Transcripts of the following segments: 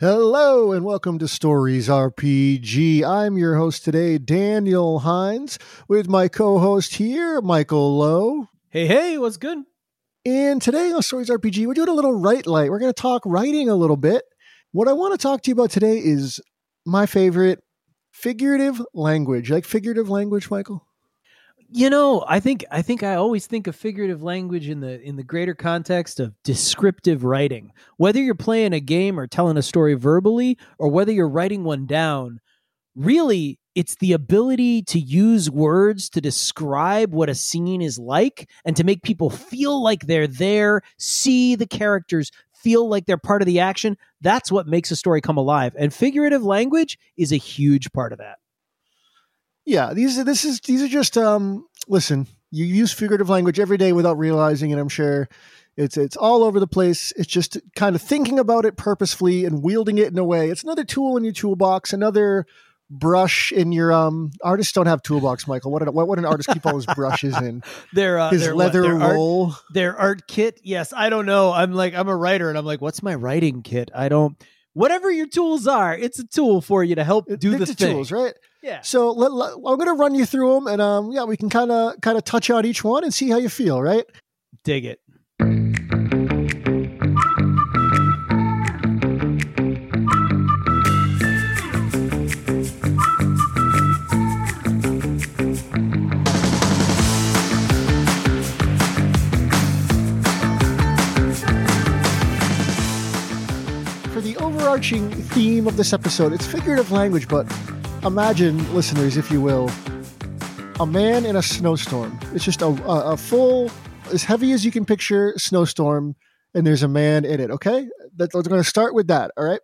Hello and welcome to Stories RPG. I'm your host today, Daniel Hinds, with my co host here, Michael Low. Hey, hey, what's good? And today on Stories RPG, we're doing a little write light. We're going to talk writing a little bit. What I want to talk to you about today is my favorite figurative language. You like figurative language, Michael? You know, I think I think I always think of figurative language in the in the greater context of descriptive writing. Whether you're playing a game or telling a story verbally or whether you're writing one down, really it's the ability to use words to describe what a scene is like and to make people feel like they're there, see the characters, feel like they're part of the action. That's what makes a story come alive. And figurative language is a huge part of that. Yeah, these are this is these are just um listen, you use figurative language every day without realizing it, I'm sure. It's it's all over the place. It's just kind of thinking about it purposefully and wielding it in a way. It's another tool in your toolbox, another brush in your um artists don't have toolbox michael what what would an artist keep all his brushes in their uh, his their, leather what, their roll art, their art kit yes i don't know i'm like i'm a writer and i'm like what's my writing kit i don't whatever your tools are it's a tool for you to help do the thing. tools right yeah. So let, let, i'm going to run you through them and um yeah we can kind of kind of touch on each one and see how you feel right? Dig it. For the overarching theme of this episode it's figurative language but imagine listeners if you will a man in a snowstorm. It's just a, a, a full as heavy as you can picture snowstorm and there's a man in it okay? That, we're going to start with that all right?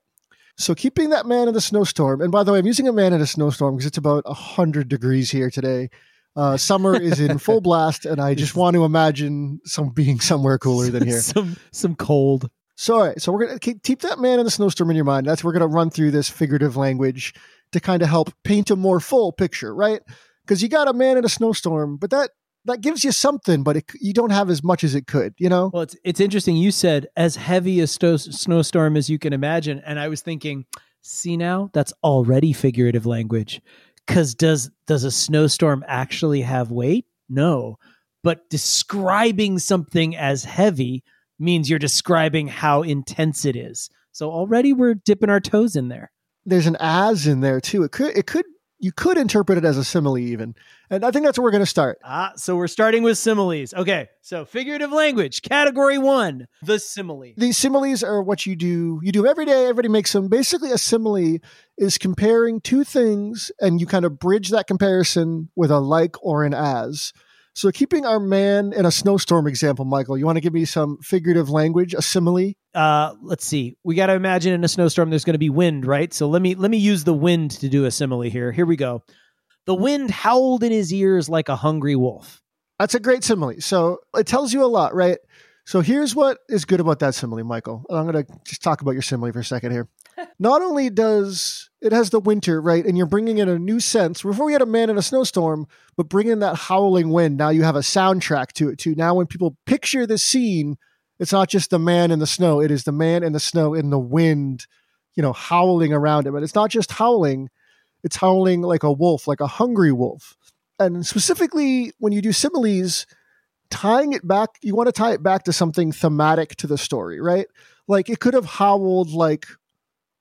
So keeping that man in the snowstorm and by the way i'm using a man in a snowstorm because it's about 100 degrees here today. Uh, summer is in full blast and i just want to imagine some being somewhere cooler than here. Some some cold. So, all right, so we're gonna keep, keep that man in the snowstorm in your mind. That's we're gonna run through this figurative language to kind of help paint a more full picture, right? Because you got a man in a snowstorm, but that that gives you something, but it, you don't have as much as it could, you know. well it's it's interesting you said as heavy a sto- snowstorm as you can imagine and i was thinking see now that's already figurative language because does does a snowstorm actually have weight no but describing something as heavy means you're describing how intense it is. So already we're dipping our toes in there. There's an as in there too. It could it could you could interpret it as a simile even, and I think that's where we're going to start. Ah, so we're starting with similes. Okay, so figurative language, category one, the simile. These similes are what you do. You do every day. Everybody makes them. Basically, a simile is comparing two things, and you kind of bridge that comparison with a like or an as. So, keeping our man in a snowstorm example, Michael, you want to give me some figurative language, a simile? Uh, let's see. We got to imagine in a snowstorm there's going to be wind, right? So let me let me use the wind to do a simile here. Here we go. The wind howled in his ears like a hungry wolf. That's a great simile. So it tells you a lot, right? So here's what is good about that simile, Michael. I'm going to just talk about your simile for a second here. Not only does it has the winter, right, and you're bringing in a new sense. Before we had a man in a snowstorm, but bring in that howling wind. Now you have a soundtrack to it too. Now when people picture the scene, it's not just the man in the snow; it is the man in the snow in the wind, you know, howling around him. And it's not just howling; it's howling like a wolf, like a hungry wolf. And specifically, when you do similes, tying it back, you want to tie it back to something thematic to the story, right? Like it could have howled like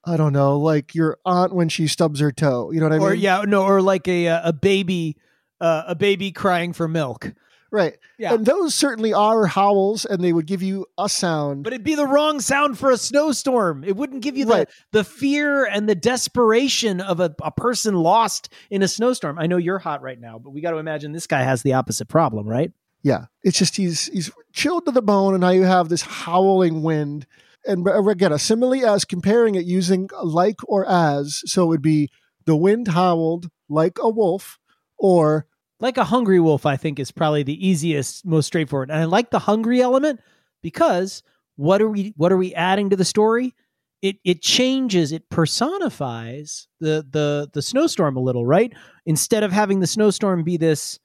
I don't know, like your aunt when she stubs her toe. You know what I mean? Or yeah, no, or like a a baby, uh, a baby crying for milk. Right. Yeah. And those certainly are howls, and they would give you a sound. But it'd be the wrong sound for a snowstorm. It wouldn't give you the, Right. the fear and the desperation of a, a person lost in a snowstorm. I know you're hot right now, but we got to imagine this guy has the opposite problem, right? yeah, it's just he's he's chilled to the bone, and now you have this howling wind. And uh, again, a simile as comparing it using like or as, so it would be the wind howled like a wolf, or Like a hungry wolf, I think is probably the easiest, most straightforward. And I like the hungry element because what are we what are we adding to the story? It it changes, it personifies the the the snowstorm a little, right? Instead of having the snowstorm be this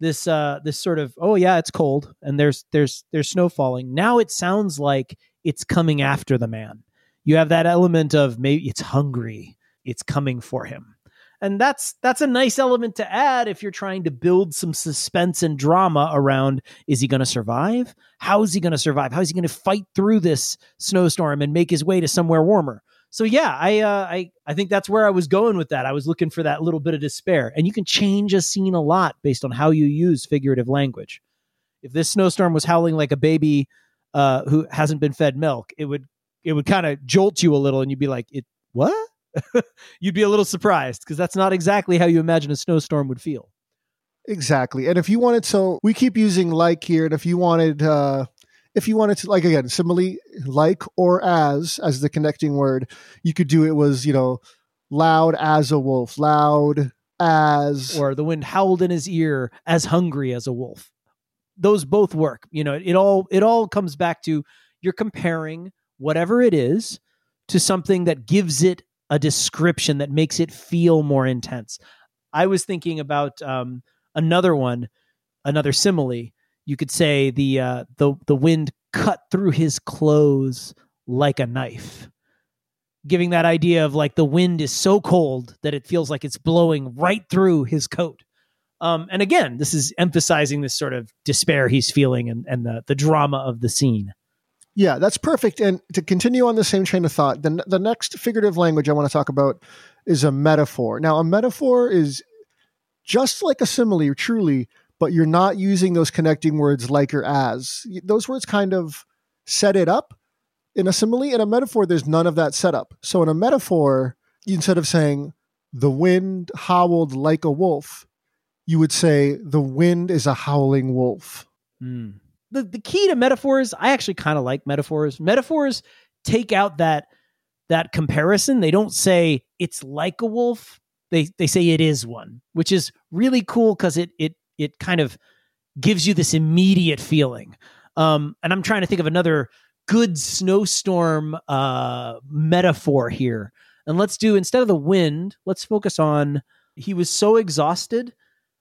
this uh this sort of oh yeah it's cold and there's there's there's snow falling now it sounds like it's coming after the man You have that element of maybe it's hungry, it's coming for him. And that's that's a nice element to add if you're trying to build some suspense and drama around is he going to survive? How is he going to survive? How is he going to fight through this snowstorm and make his way to somewhere warmer? So yeah, I uh, I I think that's where I was going with that. I was looking for that little bit of despair, and you can change a scene a lot based on how you use figurative language. If this snowstorm was howling like a baby uh, who hasn't been fed milk, it would it would kind of jolt you a little, and you'd be like, "It what?" you'd be a little surprised because that's not exactly how you imagine a snowstorm would feel. Exactly, and if you wanted, so we keep using like here, and if you wanted uh, if you wanted to like again simile like or as as the connecting word you could do it was you know loud as a wolf loud as or the wind howled in his ear as hungry as a wolf those both work. You know it all it all comes back to you're comparing whatever it is to something that gives it a description that makes it feel more intense. I was thinking about um, another one another simile. You could say the uh, the the wind cut through his clothes like a knife. Giving that idea of like the wind is so cold that it feels like it's blowing right through his coat um, and again this is emphasizing this sort of despair he's feeling and, and the, the drama of the scene yeah that's perfect and to continue on the same train of thought the, the next figurative language i want to talk about is a metaphor now a metaphor is just like a simile truly but you're not using those connecting words like or as. Those words kind of set it up. In a simile, in a metaphor, there's none of that setup. So in a metaphor, instead of saying the wind howled like a wolf, you would say the wind is a howling wolf. Mm. The the key to metaphors, I actually kind of like metaphors. Metaphors take out that that comparison. They don't say it's like a wolf. They they say it is one, which is really cool because it it it kind of gives you this immediate feeling. Um, and I'm trying to think of another good snowstorm uh, metaphor here. And let's do instead of the wind, let's focus on he was so exhausted,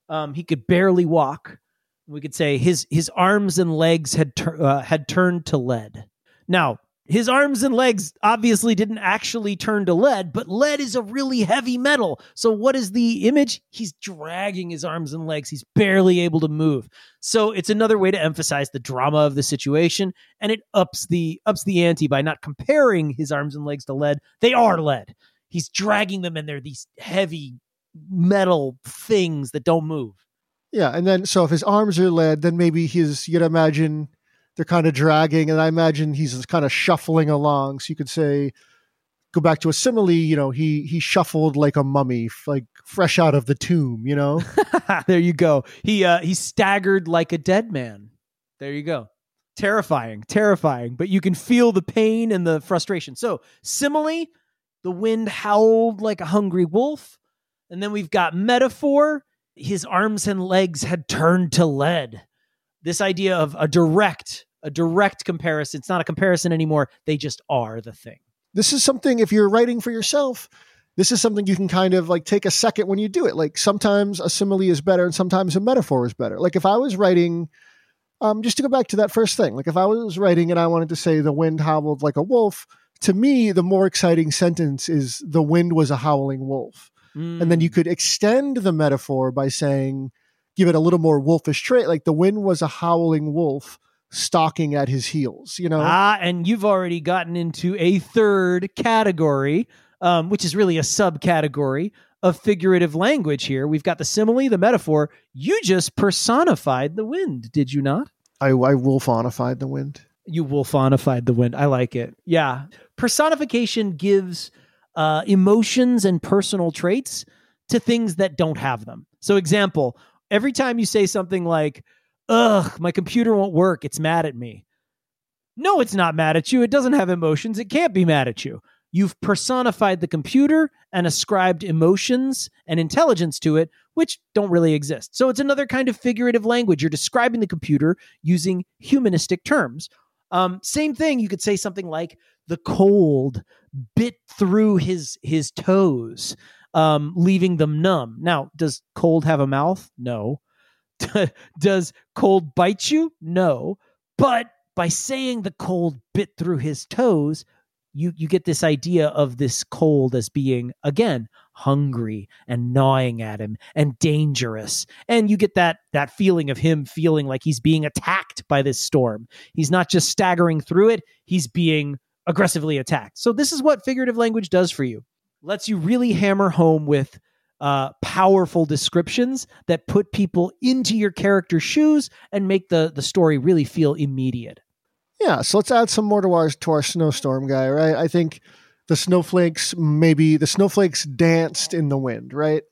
um, he could barely walk. We could say his his arms and legs had tur- uh, had turned to lead. Now, his arms and legs obviously didn't actually turn to lead, but lead is a really heavy metal. So, what is the image? He's dragging his arms and legs. He's barely able to move. So, it's another way to emphasize the drama of the situation, and it ups the ups the ante by not comparing his arms and legs to lead. They are lead. He's dragging them, and they're these heavy metal things that don't move. Yeah, and then so if his arms are lead, then maybe he's you'd imagine they're kind of dragging, and I imagine he's kind of shuffling along. So you could say, go back to a simile. You know, he he shuffled like a mummy, like fresh out of the tomb. You know, there you go. He uh, he staggered like a dead man. There you go. Terrifying, terrifying. But you can feel the pain and the frustration. So simile, the wind howled like a hungry wolf, and then we've got metaphor. His arms and legs had turned to lead. This idea of a direct a direct comparison. It's not a comparison anymore. They just are the thing. This is something, if you're writing for yourself, this is something you can kind of like take a second when you do it. Like sometimes a simile is better and sometimes a metaphor is better. Like if I was writing, um, just to go back to that first thing, like if I was writing and I wanted to say the wind howled like a wolf, to me, the more exciting sentence is the wind was a howling wolf. Mm. And then you mm. could extend the metaphor by saying, give it a little more wolfish trait, like the wind was a howling wolf stalking at his heels, you know? Ah, and you've already gotten into a third category, um, which is really a subcategory of figurative language here. We've got the simile, the metaphor. You just personified the wind, did you not? I, I wolfonified the wind. You wolfonified the wind. I like it. Yeah. Personification gives uh, emotions and personal traits to things that don't have them. So, example, every time you say something like, ugh, my computer won't work. It's mad at me. No, it's not mad at you. It doesn't have emotions. It can't be mad at you. You've personified the computer and ascribed emotions and intelligence to it, which don't really exist. So it's another kind of figurative language. You're describing the computer using humanistic terms. Um, same thing. You could say something like the cold bit through his his toes, um, leaving them numb. Now, does cold have a mouth? No. Does cold bite you? No. But by saying the cold bit through his toes, you you get this idea of this cold as being again hungry and gnawing at him and dangerous and you get that that feeling of him feeling like he's being attacked by this storm he's not just staggering through it he's being aggressively attacked so this is what figurative language does for you lets you really hammer home with uh, powerful descriptions that put people into your character's shoes and make the the story really feel immediate Yeah, so let's add some more to our to our snowstorm guy, right? I think the snowflakes maybe the snowflakes danced in the wind, right?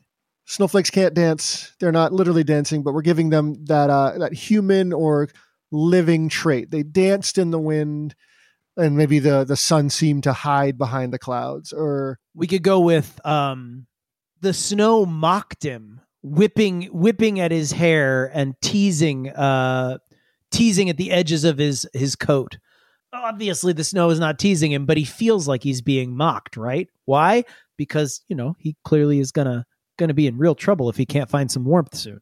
Snowflakes can't dance; they're not literally dancing, but we're giving them that uh, that human or living trait. They danced in the wind, and maybe the the sun seemed to hide behind the clouds, or we could go with um the snow mocked him whipping whipping at his hair and teasing uh teasing at the edges of his his coat. Obviously the snow is not teasing him but he feels like he's being mocked right? Why? Because you know he clearly is gonna gonna be in real trouble if he can't find some warmth soon.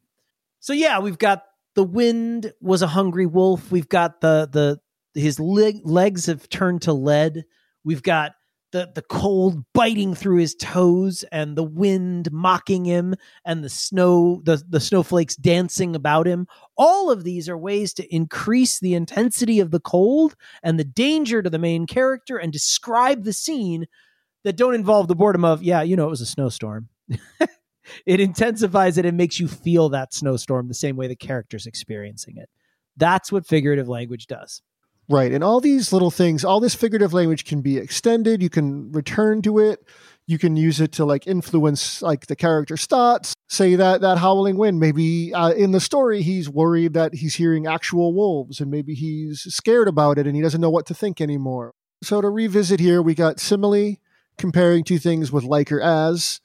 So yeah we've got the wind was a hungry wolf. We've got the the his leg, legs have turned to lead. We've got the the cold biting through his toes and the wind mocking him and the snow the the snowflakes dancing about him. All of these are ways to increase the intensity of the cold and the danger to the main character and describe the scene that don't involve the boredom of yeah you know it was a snowstorm. It intensifies it and makes you feel that snowstorm the same way the character's experiencing it. That's what figurative language does Right. And all these little things, all this figurative language can be extended. You can return to it. You can use it to like influence like the character's thoughts. Say that that howling wind, maybe uh, in the story he's worried that he's hearing actual wolves and maybe he's scared about it and he doesn't know what to think anymore. So to revisit here, we got simile comparing two things with like or as.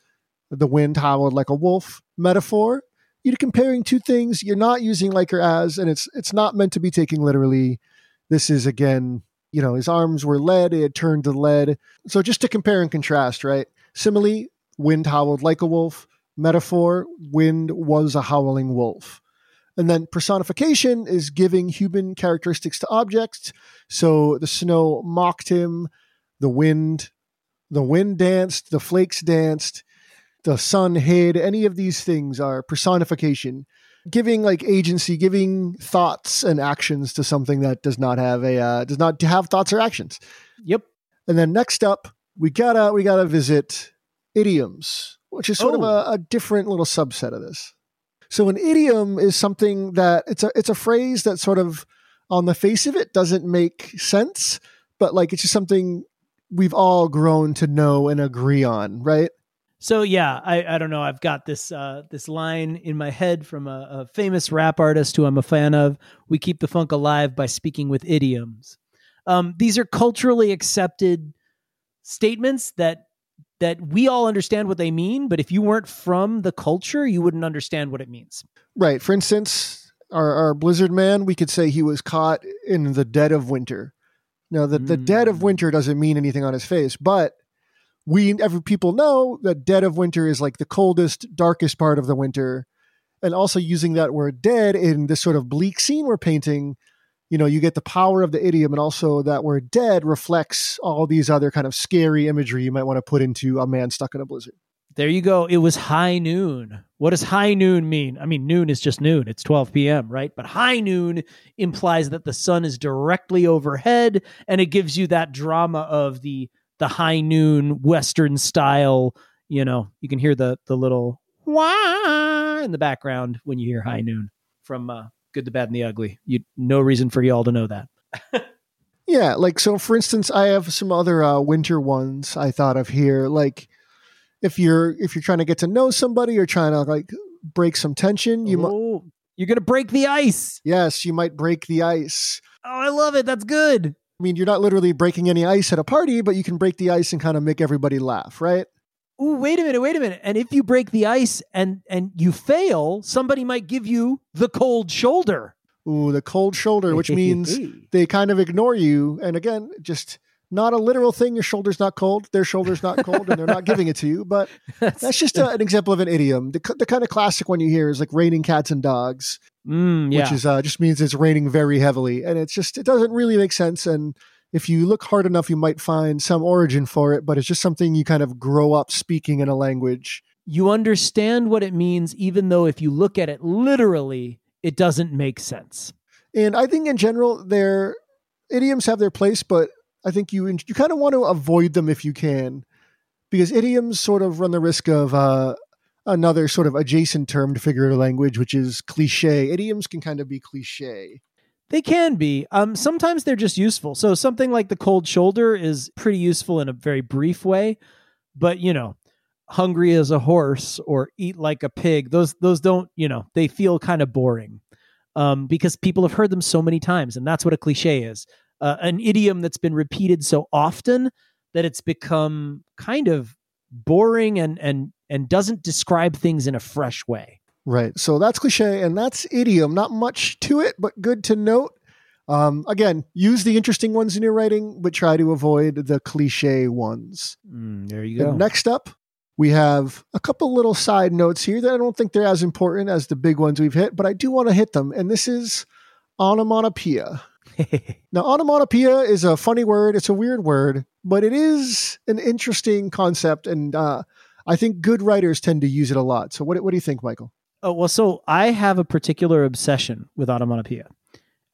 The wind howled like a wolf. Metaphor, you're comparing two things. You're not using like or as, and it's it's not meant to be taken literally this is again, you know, his arms were lead, it had turned to lead. So just to compare and contrast, right? Simile, wind howled like a wolf. Metaphor, wind was a howling wolf. And then personification is giving human characteristics to objects. So the snow mocked him, the wind, the wind danced, the flakes danced, the sun hid. Any of these things are personification giving like agency, giving thoughts and actions to something that does not have a uh, does not have thoughts or actions. Yep. And then next up, we gotta we gotta visit idioms, which is sort Oh. of a, a different little subset of this. So an idiom is something that it's a it's a phrase that sort of on the face of it doesn't make sense, but like it's just something we've all grown to know and agree on, right? So yeah, I, I don't know. I've got this uh, this line in my head from a, a famous rap artist who I'm a fan of. We keep the funk alive by speaking with idioms. Um, these are culturally accepted statements that that we all understand what they mean, but if you weren't from the culture, you wouldn't understand what it means. Right. For instance, our, our Blizzard man, we could say he was caught in the dead of winter. Now, the, the dead of Mm. winter doesn't mean anything on his face, but we every people know that dead of winter is like the coldest, darkest part of the winter. And also using that word dead in this sort of bleak scene we're painting, you know, you get the power of the idiom, and also that word dead reflects all these other kind of scary imagery you might want to put into a man stuck in a blizzard. There you go. It was high noon. What does high noon mean? I mean, noon is just noon. It's 12 p.m., right? But high noon implies that the sun is directly overhead and it gives you that drama of the the high noon western style, you know, you can hear the the little wah in the background when you hear high noon from uh, Good, the Bad and the Ugly. You no reason for y'all to know that. Yeah, like so for instance, I have some other uh, winter ones I thought of here. Like if you're if you're trying to get to know somebody or trying to like break some tension, you might oh, you're going to break the ice. yes, you might break the ice. Oh, I love it. That's good. I mean, you're not literally breaking any ice at a party, but you can break the ice and kind of make everybody laugh, right? Ooh, wait a minute, wait a minute. And if you break the ice and and you fail, somebody might give you the cold shoulder. Ooh, the cold shoulder, which means they kind of ignore you. And again, just not a literal thing. Your shoulder's not cold. Their shoulder's not cold, and they're not giving it to you. But that's just a, an example of an idiom. The, the kind of classic one you hear is like raining cats and dogs. Mm, yeah. which is uh, just means it's raining very heavily, and it's just it doesn't really make sense. And if you look hard enough, you might find some origin for it, but it's just something you kind of grow up speaking in a language. You understand what it means, even though if you look at it literally, it doesn't make sense. And I think in general, their idioms have their place, but I think you you kind of want to avoid them if you can, because idioms sort of run the risk of uh, another sort of adjacent term to figurative language, which is cliche. Idioms can kind of be cliche. They can be. Um, sometimes they're just useful. So something like the cold shoulder is pretty useful in a very brief way, but you know, hungry as a horse or eat like a pig. Those those don't you know they feel kind of boring um, because people have heard them so many times, and that's what a cliche is. Uh, an idiom that's been repeated so often that it's become kind of boring and and and doesn't describe things in a fresh way. Right. So that's cliche and that's idiom. Not much to it, but good to note. Um, again, use the interesting ones in your writing, but try to avoid the cliche ones. Mm, there you go. And next up, we have a couple little side notes here that I don't think they're as important as the big ones we've hit, but I do want to hit them. And this is onomatopoeia. now, onomatopoeia is a funny word. It's a weird word, but it is an interesting concept. And uh, I think good writers tend to use it a lot. So, what, what do you think, Michael? Oh, well, so I have a particular obsession with onomatopoeia.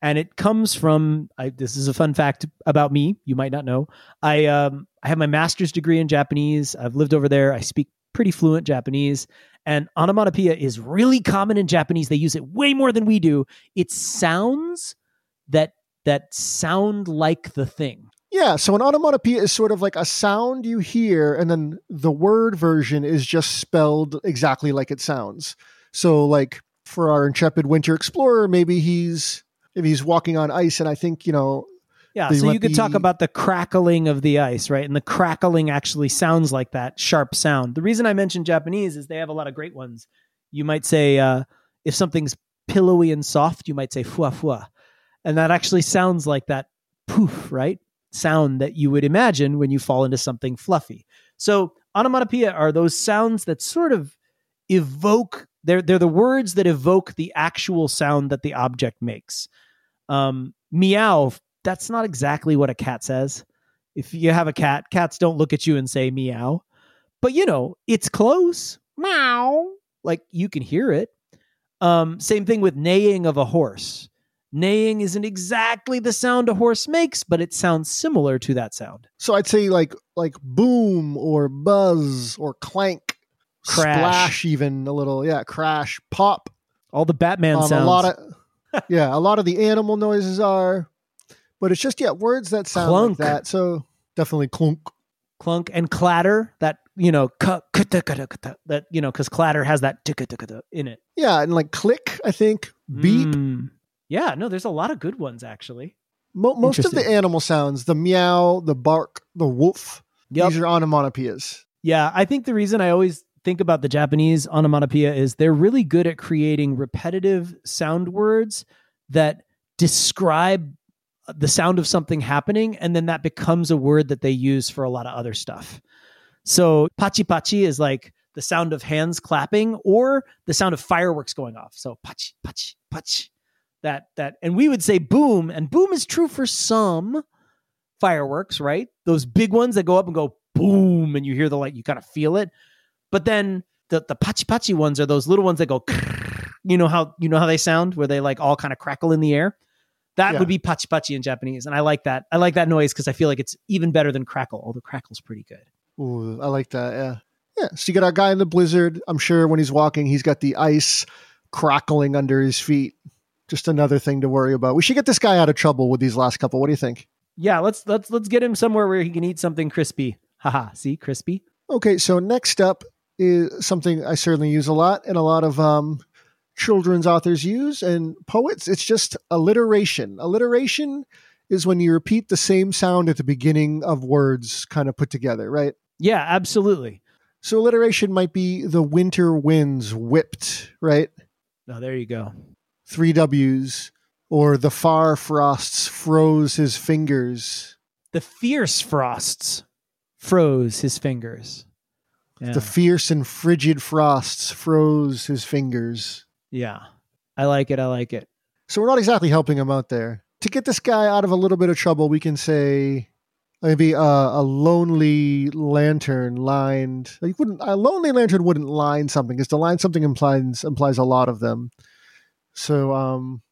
And it comes from I, this is a fun fact about me. You might not know. I um, I have my master's degree in Japanese. I've lived over there. I speak pretty fluent Japanese. And onomatopoeia is really common in Japanese. They use it way more than we do. It sounds that that sound like the thing. Yeah, so an onomatopoeia is sort of like a sound you hear, and then the word version is just spelled exactly like it sounds. So, like for our intrepid winter explorer, maybe he's if he's walking on ice, and I think you know. Yeah, so you could be... talk about the crackling of the ice, right? And the crackling actually sounds like that sharp sound. The reason I mentioned Japanese is they have a lot of great ones. You might say uh, if something's pillowy and soft, you might say fua fua, and that actually sounds like that poof, right? Sound that you would imagine when you fall into something fluffy. So onomatopoeia are those sounds that sort of evoke they're they're the words that evoke the actual sound that the object makes. Um, meow. That's not exactly what a cat says. If you have a cat, cats don't look at you and say meow, but you know it's close. Meow. Like you can hear it. Um, same thing with neighing of a horse. Neighing isn't exactly the sound a horse makes, but it sounds similar to that sound. So I'd say like like boom or buzz or clank crash. splash, even a little, yeah, crash, pop. All the Batman um, sounds. A lot of, yeah, a lot of the animal noises are, but it's just yeah, words that sound clunk. like that. So definitely clunk, clunk, and clatter. That you know, that you know, because clatter has that in it. Yeah, and like click, I think beep. Mm. Yeah, no, there's a lot of good ones actually. Mo- most of the animal sounds, the meow, the bark, the woof, yep. these are onomatopoeias. Yeah, I think the reason I always think about the Japanese onomatopoeia is they're really good at creating repetitive sound words that describe uh, the sound of something happening and then that becomes a word that they use for a lot of other stuff. So pachi pachi is like the sound of hands clapping or the sound of fireworks going off. So pachi pachi pachi. That that and we would say boom and boom is true for some fireworks, right? Those big ones that go up and go boom and you hear the light you kind of feel it. But then the the pachi pachi ones are those little ones that go. You know how you know how they sound, where they like all kind of crackle in the air. That yeah. would be pachi pachi in Japanese, and I like that. I like that noise because I feel like it's even better than crackle. Although crackle's pretty good. Ooh, I like that. Yeah, yeah. So you got our guy in the blizzard. I'm sure when he's walking, he's got the ice crackling under his feet. Just another thing to worry about. We should get this guy out of trouble with these last couple. What do you think? Yeah, let's let's let's get him somewhere where he can eat something crispy. Haha, see, crispy. Okay, so next up is something I certainly use a lot, and a lot of um, children's authors use, and poets. It's just alliteration. Alliteration is when you repeat the same sound at the beginning of words, kind of put together, right? Yeah, absolutely. So alliteration might be the winter winds whipped, right? Oh, there you go. Three W's. Or the far frosts froze his fingers. The fierce frosts froze his fingers. Yeah. The fierce and frigid frosts froze his fingers. Yeah. I like it. I like it. So we're not exactly helping him out there. to get this guy out of a little bit of trouble, we can say maybe a, a lonely lantern lined. You wouldn't a lonely lantern wouldn't line something because to line something implies implies a lot of them. So, um,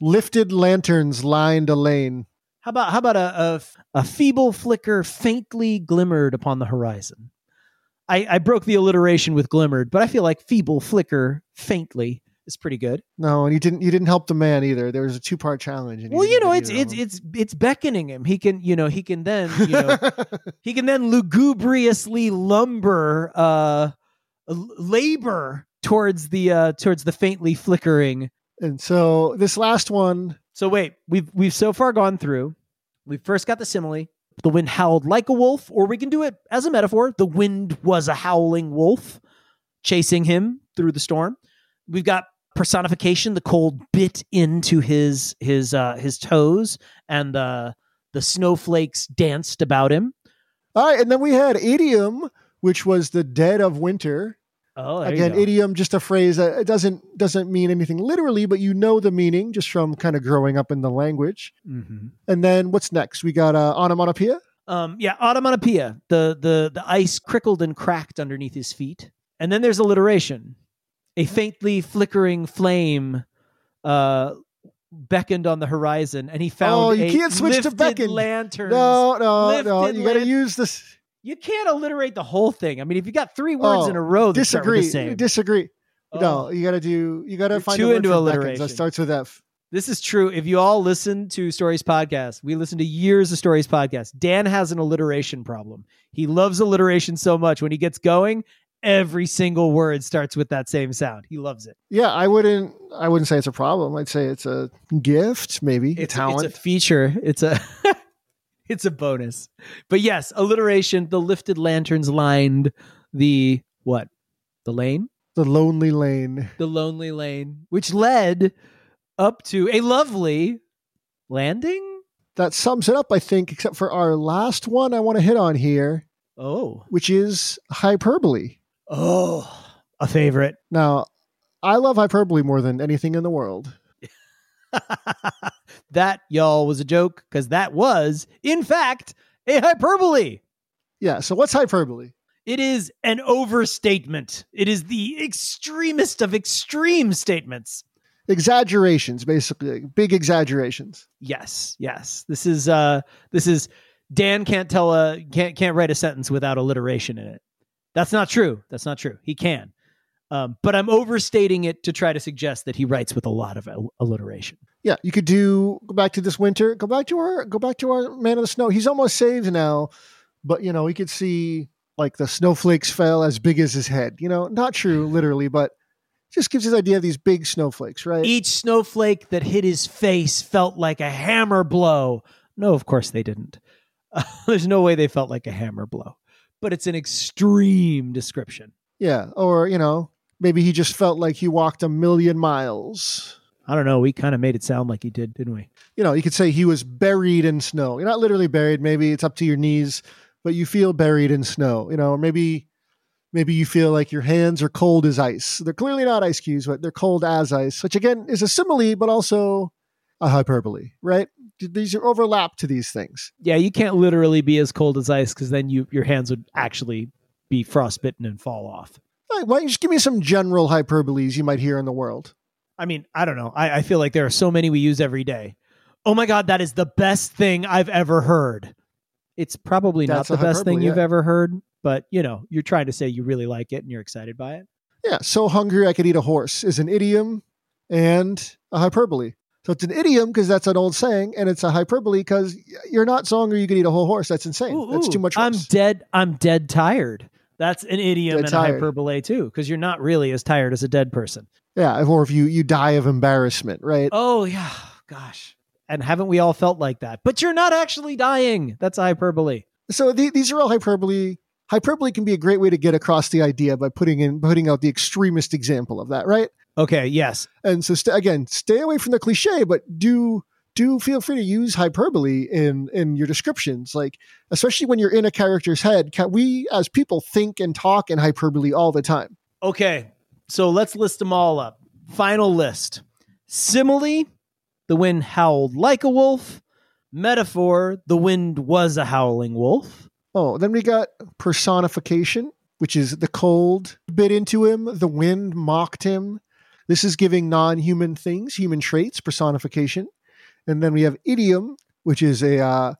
lifted lanterns lined a lane. How about how about a, a, a feeble flicker faintly glimmered upon the horizon? I, I broke the alliteration with glimmered, but I feel like feeble flicker faintly is pretty good. No, and you didn't you didn't help the man either. There was a two part challenge. and Well, you know, it's it's it's it's beckoning him. He can, you know, he can then, you know, he can then lugubriously lumber uh labor towards the uh towards the faintly flickering and so this last one, So wait, we've we've so far gone through. We first got the simile. The wind howled like a wolf, or we can do it as a metaphor. The wind was a howling wolf chasing him through the storm. We've got personification. The cold bit into his his uh, his toes, and the the snowflakes danced about him. all right, and then we had idiom, which was the dead of winter. Oh, Again, idiom, just a phrase that it doesn't doesn't mean anything literally, but you know the meaning just from kind of growing up in the language. hmm And then what's next? We got uh, onomatopoeia. Um, yeah, automatopoeia. The the the ice crickled and cracked underneath his feet, and then there's alliteration. A faintly flickering flame uh, beckoned on the horizon, and he found. Oh, you a can't switch to beckon. Lanterns. No, no, no. You got to use this. You can't alliterate the whole thing. I mean, if you got three words Oh, in a oh, row that start with Disagree. the same. Disagree. No, Oh. you got to do. You got to find a word into alliteration. that starts with F. This is true. If you all listen to Stories Podcast, we listen to years of Stories Podcast. Dan has an alliteration problem. He loves alliteration so much. When he gets going, every single word starts with that same sound. He loves it. Yeah, I wouldn't. I wouldn't say it's a problem. I'd say it's a gift, maybe a It's talent. It's a feature. It's a it's a bonus. But yes, alliteration. The lifted lanterns lined the what? The lane, the lonely lane. the lonely lane, which led up to a lovely landing. That sums it up, I think, except for our last one I want to hit on here, Oh, which is hyperbole. oh, a favorite. Now, I love hyperbole more than anything in the world. that y'all was a joke because that was, in fact, a hyperbole. Yeah, so what's hyperbole? It is an overstatement. It is the extremest of extreme statements. Exaggerations, basically, big exaggerations. Yes, yes. This is uh this is Dan can't tell a can't can't write a sentence without alliteration in it. That's not true. That's not true. He can. Um, but I'm overstating it to try to suggest that he writes with a lot of al- alliteration. Yeah, you could do go back to this winter, go back to our go back to our man of the snow. He's almost saved now, but you know, we could see like the snowflakes fell as big as his head. You know, not true literally, but just gives his idea of these big snowflakes, right? Each snowflake that hit his face felt like a hammer blow. No, of course they didn't. there's no way they felt like a hammer blow. But it's an extreme description. Yeah, or you know, maybe he just felt like he walked a million miles. I don't know. We kind of made it sound like he did, didn't we? You know, you could say he was buried in snow. You're not literally buried. Maybe it's up to your knees, but you feel buried in snow. You know, or maybe maybe you feel like your hands are cold as ice. They're clearly not ice cubes, but they're cold as ice, which again is a simile, but also a hyperbole, right? These are overlap to these things. Yeah, you can't literally be as cold as ice because then you your hands would actually be frostbitten and fall off. Why don't you just give me some general hyperboles you might hear in the world? I mean, I don't know. I, I feel like there are so many we use every day. Oh my god, that is the best thing I've ever heard. It's probably That's not the best thing hyperbole, you've ever heard, but you know, you're trying to say you really like it and you're excited by it. Yeah, so hungry I could eat a horse is an idiom and a hyperbole. So it's an idiom because that's an old saying, and it's a hyperbole because you're not so hungry you could eat a whole horse. That's insane. Ooh, that's too much I'm dead. I'm dead tired. That's an idiom and hyperbole too, because you're not really as tired as a dead person. yeah, or if you you die of embarrassment, right? Oh yeah, gosh. And haven't we all felt like that? But you're not actually dying. That's hyperbole. So the, these are all hyperbole. Hyperbole can be a great way to get across the idea by putting in putting out the extremist example of that, right? Okay. Yes. And so st- again, stay away from the cliche, but do do feel free to use hyperbole in in your descriptions, like especially when you're in a character's head. Can we as people think and talk in hyperbole all the time? Okay. So let's list them all up. Final list: simile, the wind howled like a wolf. Metaphor, the wind was a howling wolf. Oh, then we got personification, which is the cold bit into him, the wind mocked him. This is giving non human things, human traits, personification. And then we have idiom, which is a, uh,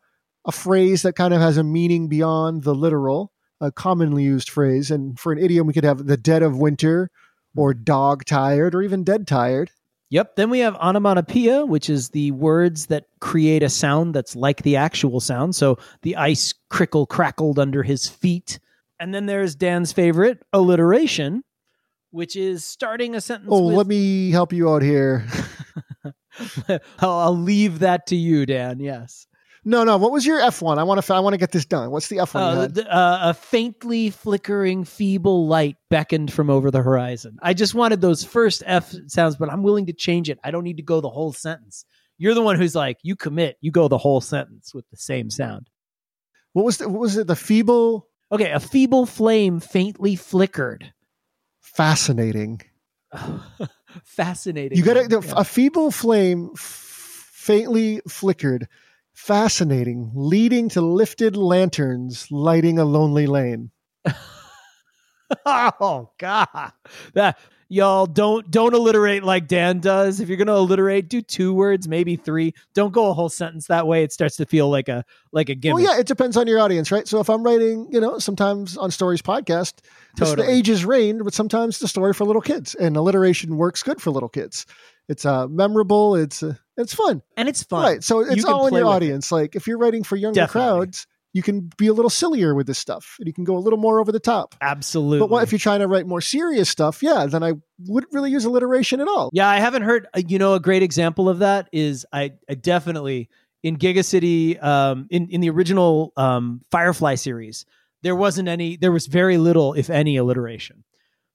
a phrase that kind of has a meaning beyond the literal, a commonly used phrase. And for an idiom, we could have the dead of winter or dog tired or even dead tired. Yep. Then we have onomatopoeia, which is the words that create a sound that's like the actual sound. So the ice crickle crackled under his feet. And then there's Dan's favorite, alliteration, which is starting a sentence. Oh, with, let me help you out here. I'll, I'll leave that to you, Dan. Yes. No, no. What was your F one? I want to. I want to get this done. What's the F one? Uh, uh, a faintly flickering, feeble light beckoned from over the horizon. I just wanted those first F sounds, but I'm willing to change it. I don't need to go the whole sentence. You're the one who's like, you commit, you go the whole sentence with the same sound. what was the, what was it? The feeble, Okay, a feeble flame faintly flickered. fascinating. Fascinating. You got Yeah. a feeble flame, f- faintly flickered. Fascinating, leading to lifted lanterns lighting a lonely lane. oh God, that y'all don't don't alliterate like Dan does. If you're gonna alliterate, do two words, maybe three. Don't go a whole sentence that way. It starts to feel like a like a gimmick. Well, yeah, it depends on your audience, right? So if I'm writing, you know, sometimes on Stories podcast, Totally. the ages range, but sometimes the story for little kids, and alliteration works good for little kids. It's uh, memorable. It's uh, it's fun, and it's fun. right? So it's can all in your with it. audience. Like if you're writing for younger Definitely. crowds, you can be a little sillier with this stuff, and you can go a little more over the top. Absolutely. But what if you're trying to write more serious stuff? Yeah, then I wouldn't really use alliteration at all. Yeah, I haven't heard. uh, You know, a great example of that is I, I definitely in Giga City, um, in in the original um, Firefly series, there wasn't any. There was very little, if any, alliteration.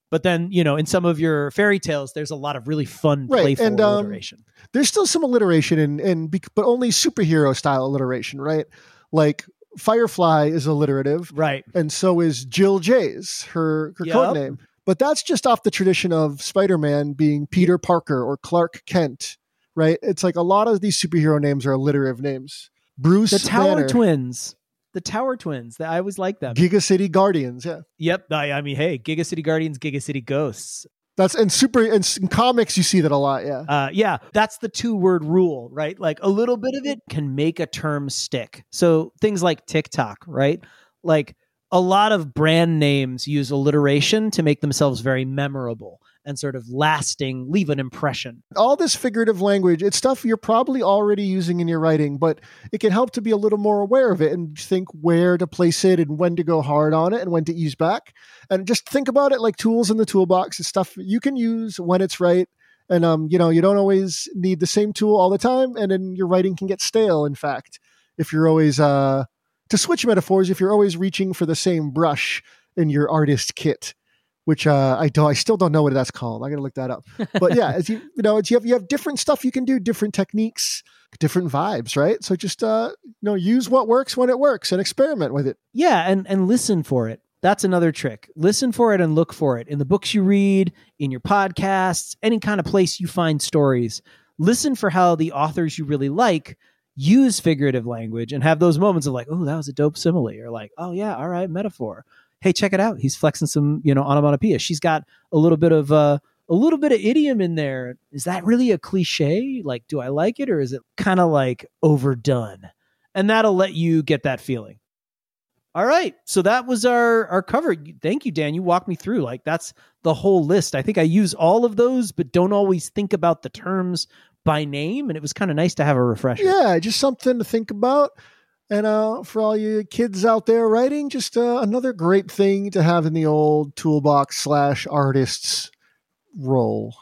But then, you know, in some of your fairy tales, there's a lot of really fun, Right, playful and, um, alliteration. There's still some alliteration, and and but only superhero style alliteration, right? Like Firefly is alliterative, Right. and so is Jill Jays, her her Yep. code name. But that's just off the tradition of Spider-Man being Peter Parker or Clark Kent, right? It's like a lot of these superhero names are alliterative names. Bruce The Tower Banner, Twins. The Tower Twins. I always like them. Giga City Guardians, yeah. yep. I, I mean, hey, Giga City Guardians, Giga City Ghosts. That's and super and in comics you see that a lot, yeah. Uh, yeah, that's the two word rule, right? Like a little bit of it can make a term stick. So things like TikTok, right? Like a lot of brand names use alliteration to make themselves very memorable and sort of lasting, leave an impression. all this figurative language, it's stuff you're probably already using in your writing, but it can help to be a little more aware of it and think where to place it and when to go hard on it and when to ease back. And just think about it like tools in the toolbox. It's stuff you can use when it's right. And um, you know, you don't always need the same tool all the time, and then your writing can get stale, in fact, if you're always uh to switch metaphors, if you're always reaching for the same brush in your artist kit. Which uh, I don't, I still don't know what that's called. I gotta look that up but yeah, as you you know, it's, you have you have different stuff you can do, different techniques, different vibes, right? So just uh, you know, use what works when it works and experiment with it. Yeah, and and listen for it. That's another trick. Listen for it and look for it in the books you read, in your podcasts, any kind of place you find stories. Listen for how the authors you really like use figurative language and have those moments of like, oh, that was a dope simile, or like, oh yeah, all right, metaphor. Hey, check it out. He's flexing some, you know, onomatopoeia. She's got a little bit of uh, a little bit of idiom in there. Is that really a cliche? Like, do I like it, or is it kind of like overdone? And that'll let you get that feeling. All right. So that was our our cover. Thank you, Dan. You walked me through. Like that's the whole list. I think I use all of those, but don't always think about the terms by name. And it was kind of nice to have a refresher. Yeah, just something to think about. And uh, for all you kids out there writing, just uh, another great thing to have in the old toolbox slash artists roll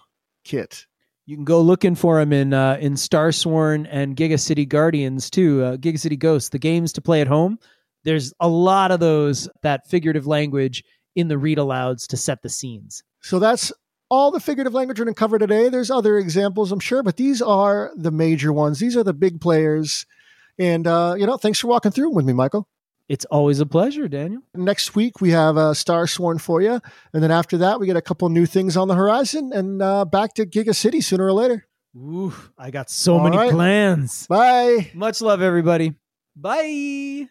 kit. You can go looking for them in uh, in Starsworn and Giga City Guardians too. Uh, Giga City Ghosts, the games to play at home. There's a lot of those that figurative language in the read alouds to set the scenes. So that's all the figurative language we're going to cover today. There's other examples, I'm sure, but these are the major ones. These are the big players. And, uh, you know, thanks for walking through with me, Michael. It's always a pleasure, Daniel. Next week, we have a Star Sworn for you. And then after that, we get a couple new things on the horizon and uh, back to Giga City sooner or later. Ooh, I got so All many right. plans. Bye. Much love, everybody. Bye.